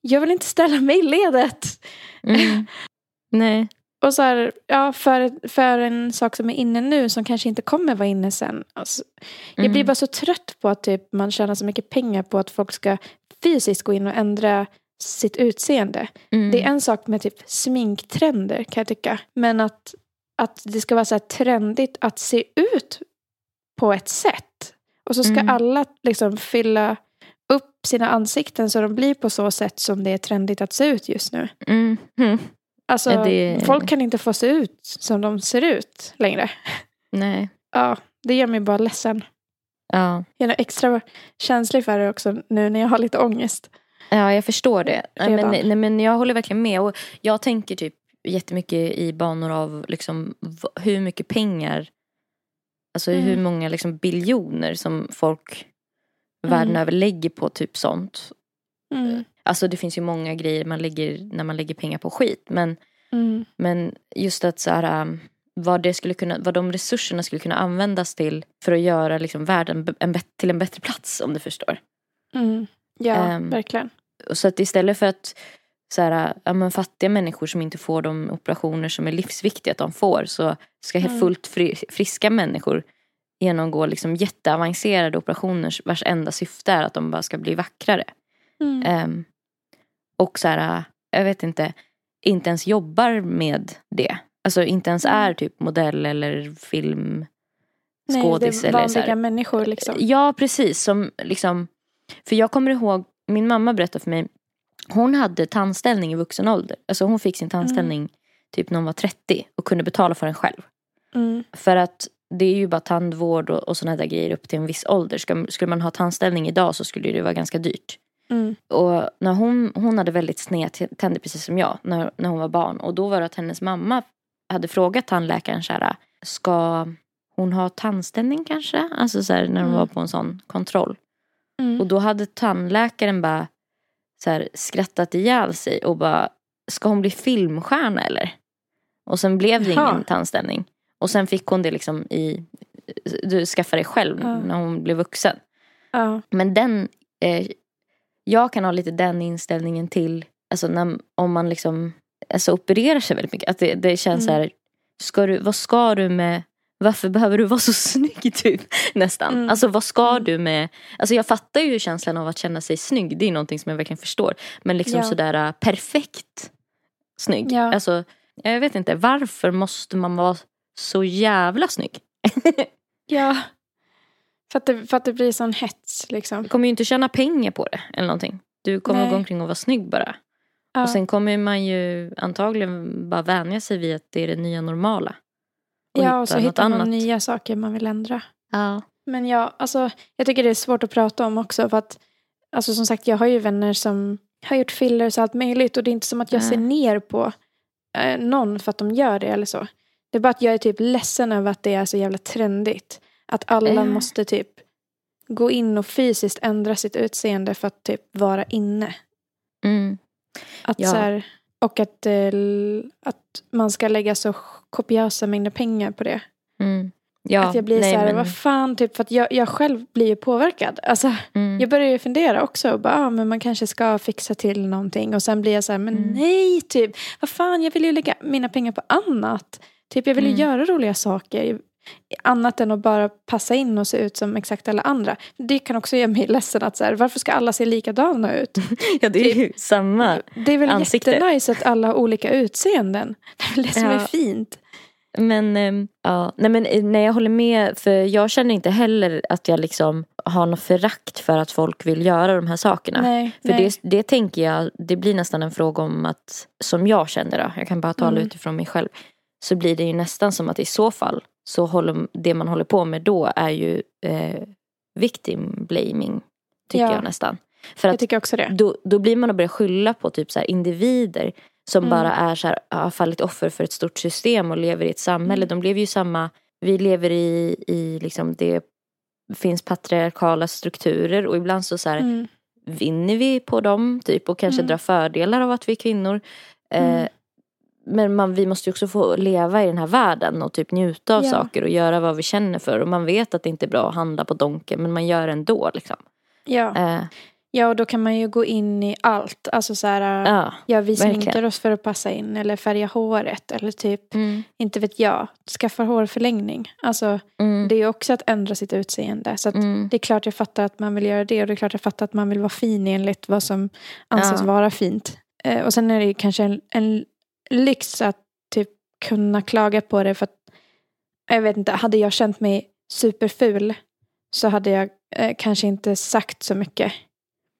jag vill inte ställa mig i ledet. Mm. Nej. [laughs] Och så här, ja, för, för en sak som är inne nu som kanske inte kommer vara inne sen. Alltså, jag blir Mm. bara så trött på att typ, man tjänar så mycket pengar på att folk ska fysiskt gå in och ändra sitt utseende. Mm. Det är en sak med typ sminktrender kan jag tycka. Men att, att det ska vara så här trendigt att se ut på ett sätt. Och så ska Mm. alla liksom fylla upp sina ansikten så de blir på så sätt som det är trendigt att se ut just nu. Mm. Mm. Alltså, Ja, det- folk kan inte få se ut som de ser ut längre. Nej. Ja, det gör mig bara ledsen. Ja. Jag är extra känslig för det också nu när jag har lite ångest. ja, jag förstår det. Nej, men, nej, men jag håller verkligen med. Och jag tänker typ jättemycket i banor av liksom, hur mycket pengar, alltså Mm. hur många liksom, biljoner som folk Mm. världen över lägger på typ sånt. Mm. Alltså det finns ju många grejer man lägger när man lägger pengar på skit. Men, Mm. men just att så här, um, vad, det skulle kunna, vad de resurserna skulle kunna användas till för att göra liksom, världen en, till en bättre plats om du förstår. Mm. Ja, Ehm, verkligen. Och Så att istället för att så här, ja, men fattiga människor som inte får de operationer som är livsviktiga att de får så ska Mm. fullt fri, friska människor genomgå liksom jätteavancerade operationer vars enda syfte är att de bara ska bli vackrare. Mm. Ehm, och så här, jag vet inte, inte ens jobbar med det. Alltså inte ens Mm. är typ modell eller film Nej, skådis det är vanliga människor liksom. Ja, precis. Som liksom, för jag kommer ihåg, min mamma berättade för mig, hon hade tandställning i vuxen ålder. Alltså hon fick sin tandställning typ när hon var 30 och kunde betala för den själv. Mm. För att det är ju bara tandvård och, och sådana där grejer upp till en viss ålder. Ska, skulle man ha tandställning idag så skulle det vara ganska dyrt. Mm. Och när hon, hon hade väldigt sneda tänder precis som jag när, när hon var barn. Och då var det att hennes mamma hade frågat tandläkaren så här, ska hon ha tandställning kanske? Alltså så här, när hon Mm. var på en sån kontroll. Mm. Och då hade tandläkaren bara så här, skrattat ihjäl sig och bara, ska hon bli filmstjärna eller? Och sen blev det Jaha. ingen tandställning. Och sen fick hon det liksom i, du skaffade det själv Ja. när hon blev vuxen. Ja. Men den, eh, jag kan ha lite den inställningen till, alltså när, om man liksom alltså opererar sig väldigt mycket. Att det, det känns Mm. så här, ska du, vad ska du med, varför behöver du vara så [laughs] snygg typ? Nästan. Mm. Alltså vad ska Mm. du med, alltså jag fattar ju känslan av att känna sig snygg. Det är någonting som jag verkligen förstår. Men liksom Ja. sådär äh, perfekt snygg. Ja. Alltså, jag vet inte, varför måste man vara så jävla snygg? [laughs] ja. För att, det, för att det blir sån hets liksom. Du kommer ju inte tjäna pengar på det eller någonting. Du kommer Nej. gå omkring och vara snygg bara. Ja. Och sen kommer man ju antagligen bara vänja sig vid att det är det nya normala. Och ja, och så något hittar man annat. nya saker man vill ändra. Ja. Men ja, alltså, jag tycker det är svårt att prata om också. För att, alltså, som sagt, jag har ju vänner som har gjort fillers och allt möjligt. Och det är inte som att jag Ja. ser ner på eh, någon för att de gör det eller så. Det är bara att jag är typ ledsen över att det är så jävla trendigt. Att alla Ja. måste typ gå in och fysiskt ändra sitt utseende för att typ vara inne. Mm. Att Ja. så här, och att, eh, att man ska lägga så kopiösa mängder pengar på det. Mm. Ja, att jag blir nej, så här, men- vad fan, typ, för att jag, jag själv blir ju påverkad. Alltså, Mm. jag börjar ju fundera också. Och bara, ah, men man kanske ska fixa till någonting. Och sen blir jag så här, men Mm. nej, typ. Vad fan, jag vill ju lägga mina pengar på annat. Typ, jag vill ju Mm. göra roliga saker. Annat än att bara passa in och se ut som exakt alla andra. Det kan också göra mig [laughs] ledsen att så här, varför ska alla se likadana ut? [laughs] Ja, det är ju samma. Det är väl Ansikte. jättenice att alla har olika utseenden. [laughs] Det är väl det som Ja. är fint. Men, ehm, ja, nej, men eh, nej, jag håller med. För jag känner inte heller att jag liksom har något förakt för att folk vill göra de här sakerna. Nej, För nej. det, det tänker jag, det blir nästan en fråga om att, som jag känner då, jag kan bara tala Mm. utifrån mig själv. Så blir det ju nästan som att i så fall, så håller, det man håller på med då är ju eh, victim blaming. Tycker Ja. jag nästan. För jag att tycker också det. då, då blir man att börja skylla på typ så här individer som Mm. bara är så här, har fallit offer för ett stort system och lever i ett samhälle. Mm. De lever ju samma, vi lever i, i liksom det finns patriarkala strukturer och ibland så, så här, Mm. vinner vi på dem typ och kanske Mm. drar fördelar av att vi är kvinnor. Eh, Mm. men man, vi måste ju också få leva i den här världen och typ njuta av Ja. saker och göra vad vi känner för. Och man vet att det inte är bra att handla på Donken men man gör det ändå. Liksom. Ja. Eh, ja, och då kan man ju gå in i allt. Alltså så här, ja. ja, vi verkligen. sminkar oss för att passa in. Eller färga håret. Eller typ, Mm. inte vet jag, skaffar hårförlängning. Alltså, Mm. det är ju också att ändra sitt utseende. Så Mm. det är klart jag fattar att man vill göra det. Och det är klart jag fattar att man vill vara fin enligt vad som anses Ja. vara fint. Eh, och sen är det kanske en, en lyx att typ kunna klaga på det. För att, jag vet inte, hade jag känt mig superful så hade jag eh, kanske inte sagt så mycket.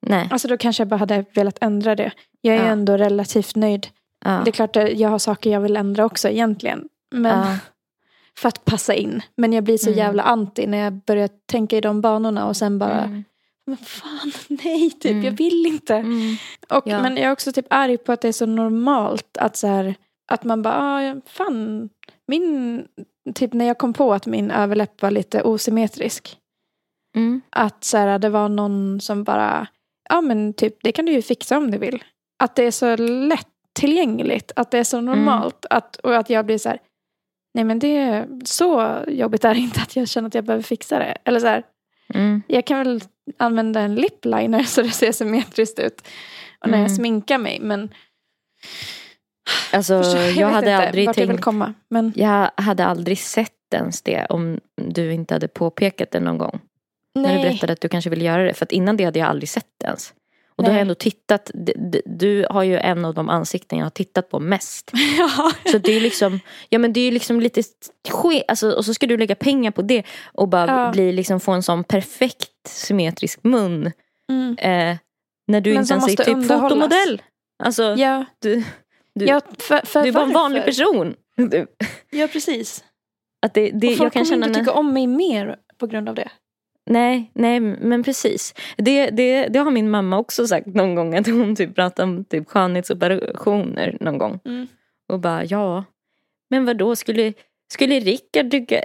Nej. Alltså då kanske jag bara hade velat ändra det. Jag är Ja. ändå relativt nöjd. Ja. Det är klart att jag har saker jag vill ändra också egentligen. Men Ja. [laughs] för att passa in. Men jag blir så Mm. jävla anti när jag börjar tänka i de banorna och sen bara, Mm. men fan [laughs] nej typ, Mm. jag vill inte. Mm. Och. Men jag är också typ arg på att det är så normalt att så här, att man bara, ah, fan, min, typ när jag kom på att min överläpp var lite osymmetrisk. Mm. Att så här, det var någon som bara, ja men typ det kan du ju fixa om du vill. Att det är så lättillgängligt, att det är så normalt. Att, och att jag blir så här, nej men det är så jobbigt är det inte att jag känner att jag behöver fixa det. Eller så här, Mm. jag kan väl använda en lip liner [laughs] så det ser symmetriskt ut. Och när jag Mm. sminkar mig. Men Alltså, jag, vet hade inte aldrig vart jag vill tänkt, komma. Men jag hade aldrig sett ens det om du inte hade påpekat det någon gång. När du nej. berättade att du kanske ville göra det. För att innan det hade jag aldrig sett det ens. Och då har Nej. jag ändå tittat, du har ju en av de ansikten jag har tittat på mest. [laughs] ja. Så det är liksom, ja men det är liksom lite ske, alltså, och så ska du lägga pengar på det och bara Ja. bli, liksom, få en sån perfekt symmetrisk mun. Mm. Eh, när du Men inte ens är typ underhållas. fotomodell. Alltså, Ja, du, du, ja, för, för du är bara en vanlig person. Du, Ja, precis. att det, det, och folk jag kan kommer känna inte tycka om mig mer på grund av det. Nej, nej men precis. Det, det, det har min mamma också sagt någon gång. Att hon typ pratar om typ skönhetsoperationer någon gång. Mm. Och bara ja. Men vad då skulle, skulle Rickard tycka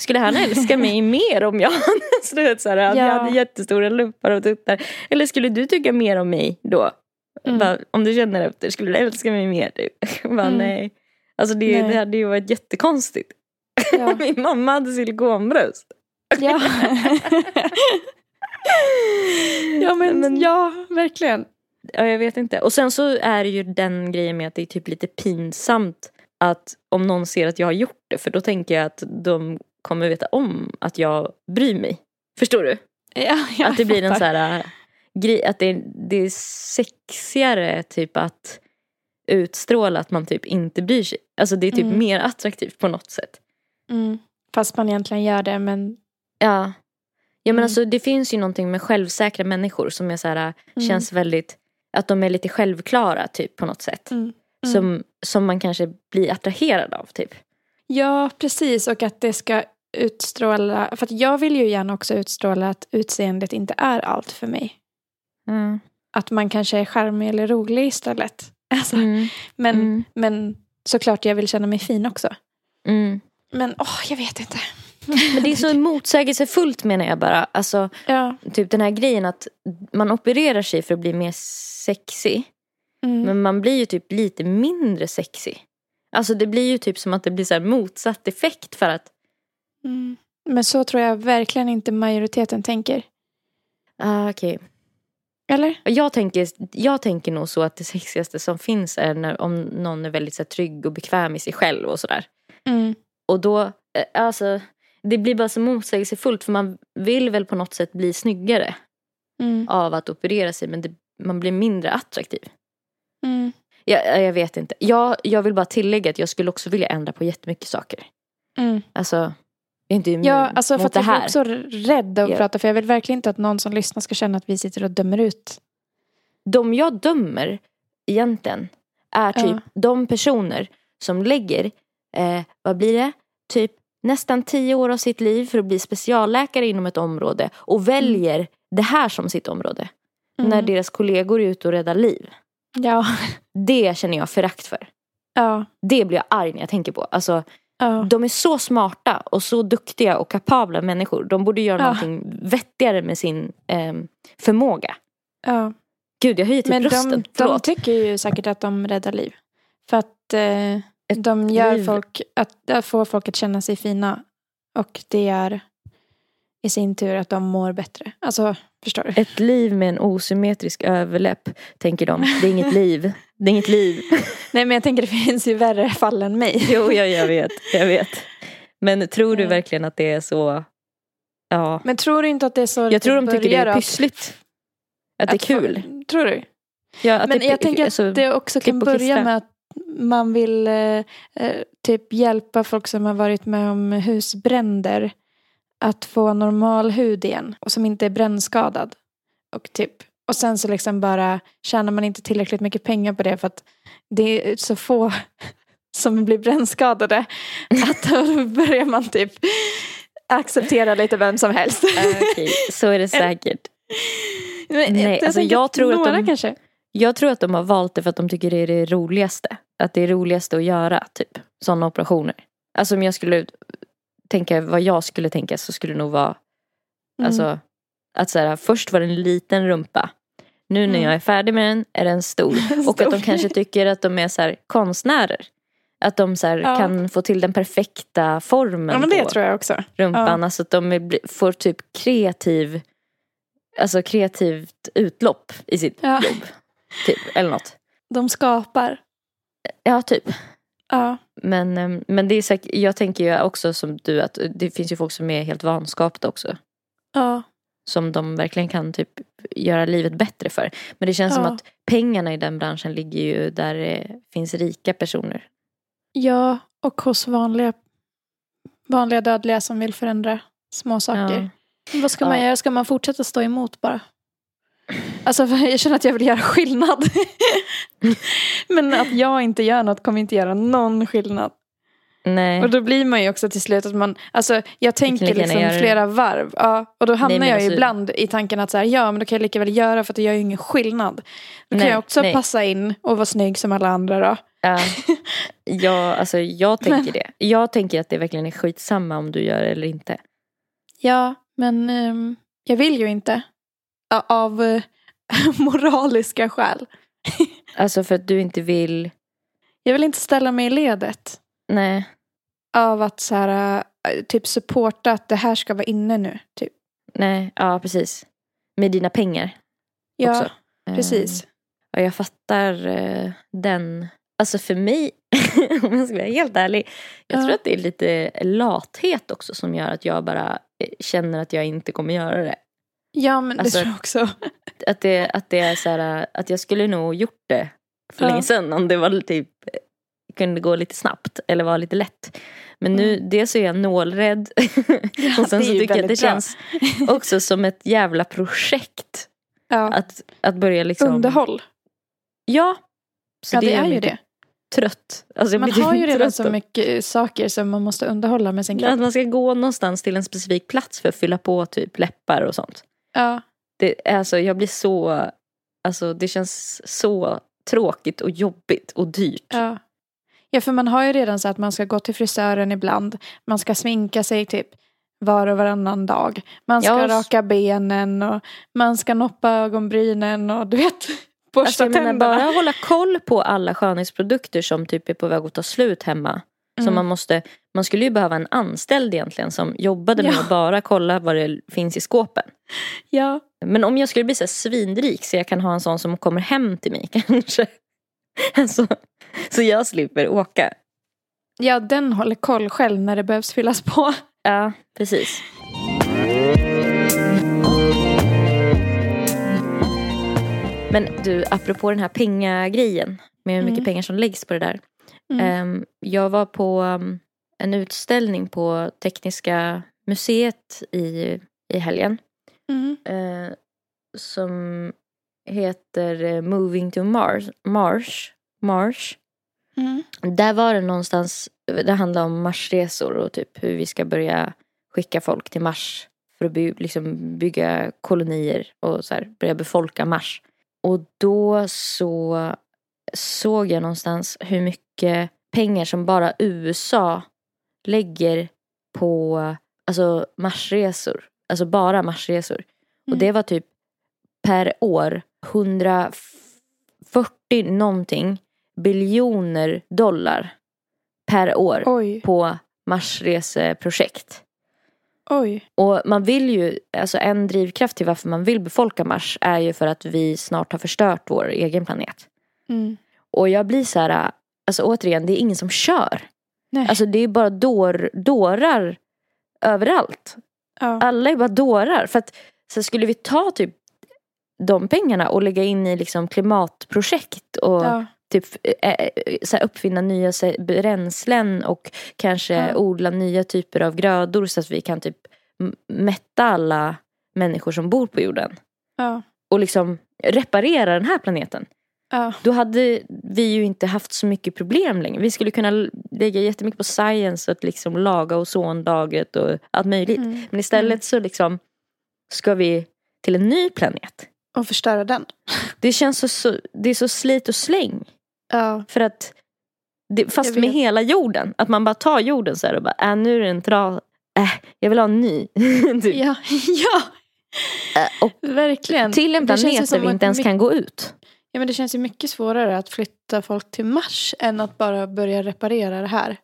skulle han älska mig [laughs] mer om jag [laughs] hade så här, att jag Ja. hade jättestora luppar och tuttar? Eller skulle du tycka mer om mig då? Mm. Bara, om du känner efter, skulle du älska mig mer? Typ? [laughs] Bara, Mm. Nej. Alltså det, Nej. det hade ju varit jättekonstigt. Ja. Min mamma hade silikonbröst. Ja. [laughs] ja, men, Men- ja, verkligen. Ja, jag vet inte. Och sen så är det ju den grejen med att det är typ lite pinsamt att om någon ser att jag har gjort det. För då tänker jag att de kommer veta om att jag bryr mig. Förstår du? Ja, jag att det blir en fattar. så här äh, grej, att det, det är sexigare typ att utstråla att man typ inte bryr sig. Alltså det är typ Mm. mer attraktivt på något sätt. Mm. Fast man egentligen gör det, men... Ja. Ja men Mm. alltså det finns ju någonting med självsäkra människor som är så här, äh, Mm. känns väldigt, att de är lite självklara typ på något sätt. Mm. Mm. Som, som man kanske blir attraherad av typ. Ja, precis. Och att det ska utstråla... För att jag vill ju gärna också utstråla att utseendet inte är allt för mig. Mm. Att man kanske är charmig eller rolig istället. [laughs] Alltså, Mm. men, men såklart jag vill känna mig fin också. Men åh, jag vet inte. Men det är så motsägelsefullt menar jag bara. Alltså Ja. typ den här grejen att man opererar sig för att bli mer sexy. Mm. Men man blir ju typ lite mindre sexy. Alltså det blir ju typ som att det blir så här motsatt effekt för att Mm. Men så tror jag verkligen inte majoriteten tänker. Ah, okej. Eller? Jag, tänker, jag tänker nog så att det sexigaste som finns är när, om någon är väldigt så här, trygg och bekväm i sig själv och sådär. Mm. Och då, eh, alltså, det blir bara så motsägelsefullt för man vill väl på något sätt bli snyggare Mm. av att operera sig men det, man blir mindre attraktiv. Mm. Jag, jag vet inte. Jag, jag vill bara tillägga att jag skulle också vilja ändra på jättemycket saker. Mm. Alltså, jag är inte immun Ja, alltså för mot att det jag är också rädd att Ja. prata för jag vill verkligen inte att någon som lyssnar ska känna att vi sitter och dömer ut. De jag dömer egentligen är typ Ja. de personer som lägger, eh, vad blir det, typ nästan tio år av sitt liv för att bli specialläkare inom ett område och väljer det här som sitt område. Mm. När deras kollegor är ute och räddar liv. Ja. Det känner jag förakt för. Ja. Det blir jag arg när jag tänker på. Alltså, Ja. de är så smarta och så duktiga och kapabla människor. De borde göra Ja. någonting vettigare med sin ehm, förmåga. ja. Gud, jag höjer till Men de, rösten. de Förlåt. tycker ju säkert att de räddar liv. För att eh, de gör liv. folk, att, att få folk att känna sig fina. Och det är i sin tur att de mår bättre. Alltså, förstår du? Ett liv med en osymmetrisk överläpp, tänker de. Det är inget [laughs] liv. Det är inget liv. [laughs] Nej men jag tänker det finns ju värre fall än mig. jo, jag, jag vet. Jag vet. Men tror du verkligen att det är så... Ja. Men tror du inte att det är så Jag tror de tycker det är att- pyssligt. Att det är att kul. Tror du? Ja, att Men det, jag tänker alltså, att det också kan klipp och börja med att man vill eh, eh, typ hjälpa folk som har varit med om husbränder att få normal hud igen och som inte är brännskadad. Och, typ, och sen så liksom bara tjänar man inte tillräckligt mycket pengar på det för att det är så få [laughs] som blir brännskadade [laughs] att då börjar man typ acceptera lite vem som helst. Okej, så är det [laughs] säkert. Men Nej, alltså jag tror att de- kanske. Jag tror att de har valt det för att de tycker det är det roligaste. Att det är roligaste att göra, typ. Sådana operationer. Alltså om jag skulle tänka vad jag skulle tänka så skulle det nog vara Mm. Alltså att så här, först var det en liten rumpa. Nu när Mm. jag är färdig med den är den stor. [laughs] Och att de kanske tycker att de är så här, konstnärer. Att de så här, Ja. kan få till den perfekta formen Ja men på det tror jag också. rumpan. Alltså att de är, får typ kreativ, alltså kreativt utlopp i sitt Ja. jobb. Typ, eller något. De skapar. Ja, typ. Ja. Men, ehm, men det är säkert, jag tänker ju också som du att det finns ju folk som är helt vanskapta också. Ja. Som de verkligen kan typ göra livet bättre för. Men det känns som Ja. att pengarna i den branschen ligger ju där det finns rika personer. Ja, och hos vanliga, vanliga dödliga som vill förändra små saker. Vad ska man Ja. göra? Ska man fortsätta stå emot bara? Alltså [laughs] jag känner att jag vill göra skillnad. [laughs] Men att jag inte gör något kommer inte göra någon skillnad. Nej. Och då blir man ju också till slut att man, alltså jag tänker gärna liksom det. flera varv. Ja, och då hamnar men jag alltså- ibland i tanken att så här, ja men då kan jag lika väl göra för att det gör ju ingen skillnad. Då Nej, kan jag också nej. passa in och vara snygg som alla andra då. Ja, [laughs] ja, alltså jag tänker det. Jag tänker att det verkligen är skitsamma om du gör det eller inte. Ja, men ehm, jag vill ju inte. Av eh, [laughs] moraliska skäl. Alltså för att du inte vill, Jag vill inte ställa mig i ledet. nej. Av att så här, eh, typ supporta att det här ska vara inne nu. Typ. Nej, ja precis. Med dina pengar Ja, också. precis. Eh, Ja, jag fattar eh, den. Alltså för mig, [laughs] om jag ska vara helt ärlig. Jag Ja. tror att det är lite lathet också som gör att jag bara eh, känner att jag inte kommer göra det. Ja, men Alltså- det tror jag också. Att det, att det är så här, eh, att jag skulle nog gjort det för Ja. länge sedan om det var typ eh, kunde gå lite snabbt eller vara lite lätt. Men nu, dels är jag nålrädd [laughs] och sen det så tycker jag att det bra. känns också som ett jävla projekt Ja. att, att börja liksom Underhåll. Ja. Så Ja, det gör är ju det. Trött. Alltså Man har ju typ redan så mycket saker som man måste underhålla med sin Att kropp. man ska gå någonstans till en specifik plats för att fylla på typ läppar och sånt. Ja, Det, alltså, jag blir så, alltså det känns så tråkigt och jobbigt och dyrt. ja. ja, för man har ju redan så att man ska gå till frisören ibland. Man ska sminka sig typ var och varannan dag. Man ska Ja, raka benen och man ska noppa ögonbrynen och du vet, borsta Alltså tänderna. bara hålla koll på alla skönhetsprodukter som typ är på väg att ta slut hemma. Så Mm. man måste, man skulle ju behöva en anställd egentligen som jobbade med Ja. att bara kolla vad det finns i skåpen. Ja, Men om jag skulle bli så här svinrik så jag kan ha en sån som kommer hem till mig [laughs] kanske. Alltså, så jag slipper åka. ja, den håller koll själv när det behövs fyllas på. Ja, precis. Men du, apropå den här pengagrejen. Med hur mycket Mm. pengar som läggs på det där. Mm. Ehm, jag var på um, en utställning på Tekniska museet i, i helgen. Mm. eh, som heter eh, Moving to Mars. Mars. Mars. Mm. Där var det någonstans, det handlar om Marsresor och typ hur vi ska börja skicka folk till Mars. För att by, liksom bygga kolonier och så här, börja befolka Mars. Och då så såg jag någonstans hur mycket pengar som bara USA lägger på alltså Marsresor. Alltså bara Marsresor. Och Mm. det var typ per år 140 någonting biljoner dollar per år Oj, på Marsreseprojekt. oj. Och man vill ju, alltså en drivkraft till varför man vill befolka Mars är ju för att vi snart har förstört vår egen planet. Mm. Och jag blir så här, alltså återigen, det är ingen som kör. Nej. Alltså det är bara dår, dårar överallt. ja. Alla är bara dårar. För att så skulle vi ta typ de pengarna och lägga in i liksom klimatprojekt och ja. typ eh, så uppfinna nya bränslen och kanske Ja. odla nya typer av grödor så att vi kan typ mätta alla människor som bor på jorden. ja. Och liksom reparera den här planeten. Ja. Då hade vi ju inte haft så mycket problem längre. Vi skulle kunna lägga jättemycket på science att liksom laga ozonlagret och allt möjligt. Mm. Men istället så liksom ska vi till en ny planet. Och förstöra den. Det känns så, så, det är så slit och släng. Ja. För att, det, fast med hela jorden. Att man bara tar jorden så här och bara, äh, nu är den tra... Äh, jag vill ha en ny. [laughs] typ. Ja. [laughs] ja. Äh, och Verkligen. till en Det planet där vi inte ens my- kan gå ut. Ja, men det känns ju mycket svårare att flytta folk till Mars än att bara börja reparera det här.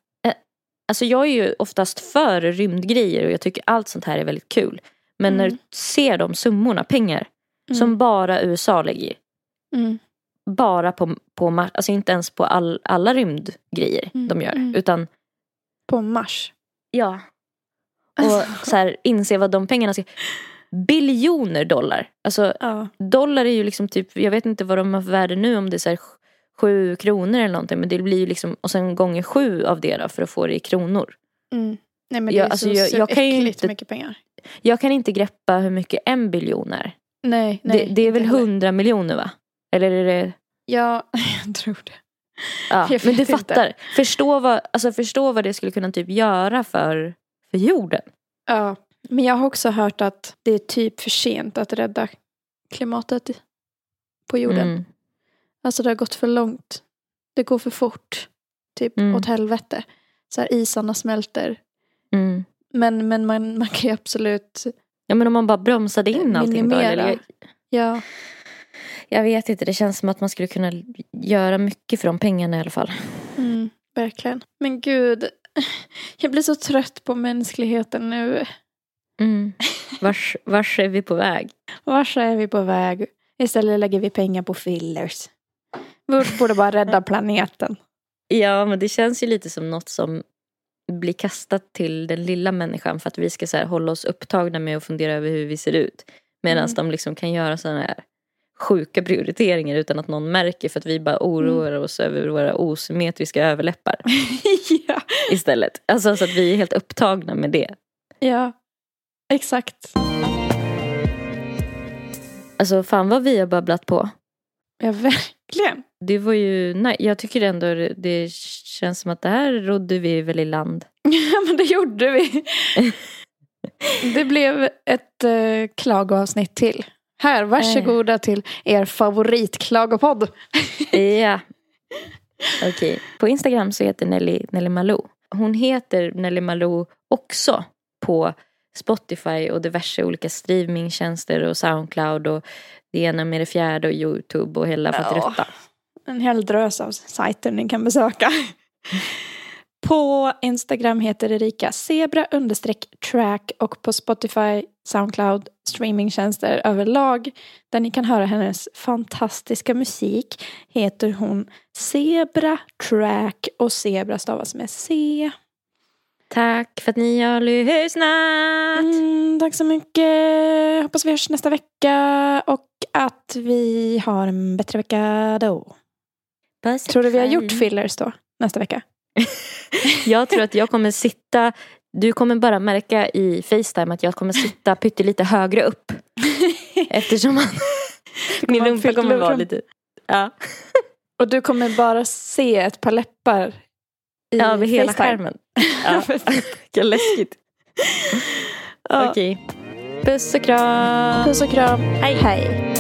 Alltså jag är ju oftast för rymdgrejer och jag tycker allt sånt här är väldigt kul. Men när Mm. du ser de summorna, pengar, Mm. som bara USA lägger. Mm. Bara på, på Mars, alltså inte ens på all, alla rymdgrejer Mm, de gör. mm. Utan På Mars. Ja. Och [laughs] så här, inse vad de pengarna ska... Biljoner dollar. Alltså Ja. dollar är ju liksom typ, jag vet inte vad de har för värde nu om det är så här sj- sju kronor eller någonting. Men det blir ju liksom, och sen gånger sju av det då för att få det i kronor. Mm. Nej men det Ja, är alltså, så, jag- så jag kan ju äckligt inte- mycket pengar. Jag kan inte greppa hur mycket en biljon är. Nej, nej. det, det är väl hundra miljoner va? Eller är det... Ja, [laughs] jag tror det. Ja, Jag men du inte. fattar. Förstå vad, alltså förstå vad det skulle kunna typ göra för, för jorden. Ja. Men jag har också hört att det är typ för sent att rädda klimatet på jorden. Mm. Alltså det har gått för långt. Det går för fort. Typ Mm. åt helvete. Så här isarna smälter. Mm. Men, men man, man kan ju absolut, Ja men om man bara bromsade in allting då. Eller, Minimera. ja. jag vet inte, det känns som att man skulle kunna göra mycket för de pengarna i alla fall. Mm, verkligen. Men gud, [laughs] jag blir så trött på mänskligheten nu. Mm. [laughs] Vars, vars är vi på väg? Vars är vi på väg? Istället lägger vi pengar på fillers. Vi borde bara rädda [laughs] planeten. Ja men det känns ju lite som något som blir kastat till den lilla människan för att vi ska så här, hålla oss upptagna med att fundera över hur vi ser ut. Medan Mm. de liksom kan göra sådana här sjuka prioriteringar utan att någon märker för att vi bara oroar oss över våra osymmetriska överläppar [laughs] ja. istället. Alltså så att vi är helt upptagna med det. ja, exakt. Alltså fan vad vi har babblat på. Ja, verkligen. Det var ju, nej, jag tycker ändå det, känns som att det här rodde vi väl i land. [laughs] Ja, men det gjorde vi. [laughs] Det blev ett eh, klagoavsnitt till. Här, varsågoda till er favoritklagopodd. [laughs] Ja. Okej. På Instagram så heter Nelly, Nelly Malou. Hon heter Nelly Malou också på Spotify och diverse olika streamingtjänster och Soundcloud och det ena med det fjärde och Youtube och hela faderuttan. En hel drös av sajter ni kan besöka. På Instagram heter Erika zebra track och på Spotify, Soundcloud, streamingtjänster överlag där ni kan höra hennes fantastiska musik heter hon Zebra Track och Zebra stavas med C. Tack för att ni har lyssnat. Mm, tack så mycket. Hoppas vi hörs nästa vecka och att vi har en bättre vecka då. Puss, Tror du vi har gjort fillers då? Nästa vecka? [laughs] Jag tror att jag kommer sitta, du kommer bara märka i Facetime att jag kommer sitta pyttelite högre upp. [laughs] Eftersom man, min rumpa kommer vara lite... Ja, Och du kommer bara se ett par läppar i ja över hela FaceTime. skärmen. [laughs] Ja. Vilket läskigt. Ja. Okej. Puss och kram. Puss och kram. Hej. Hej.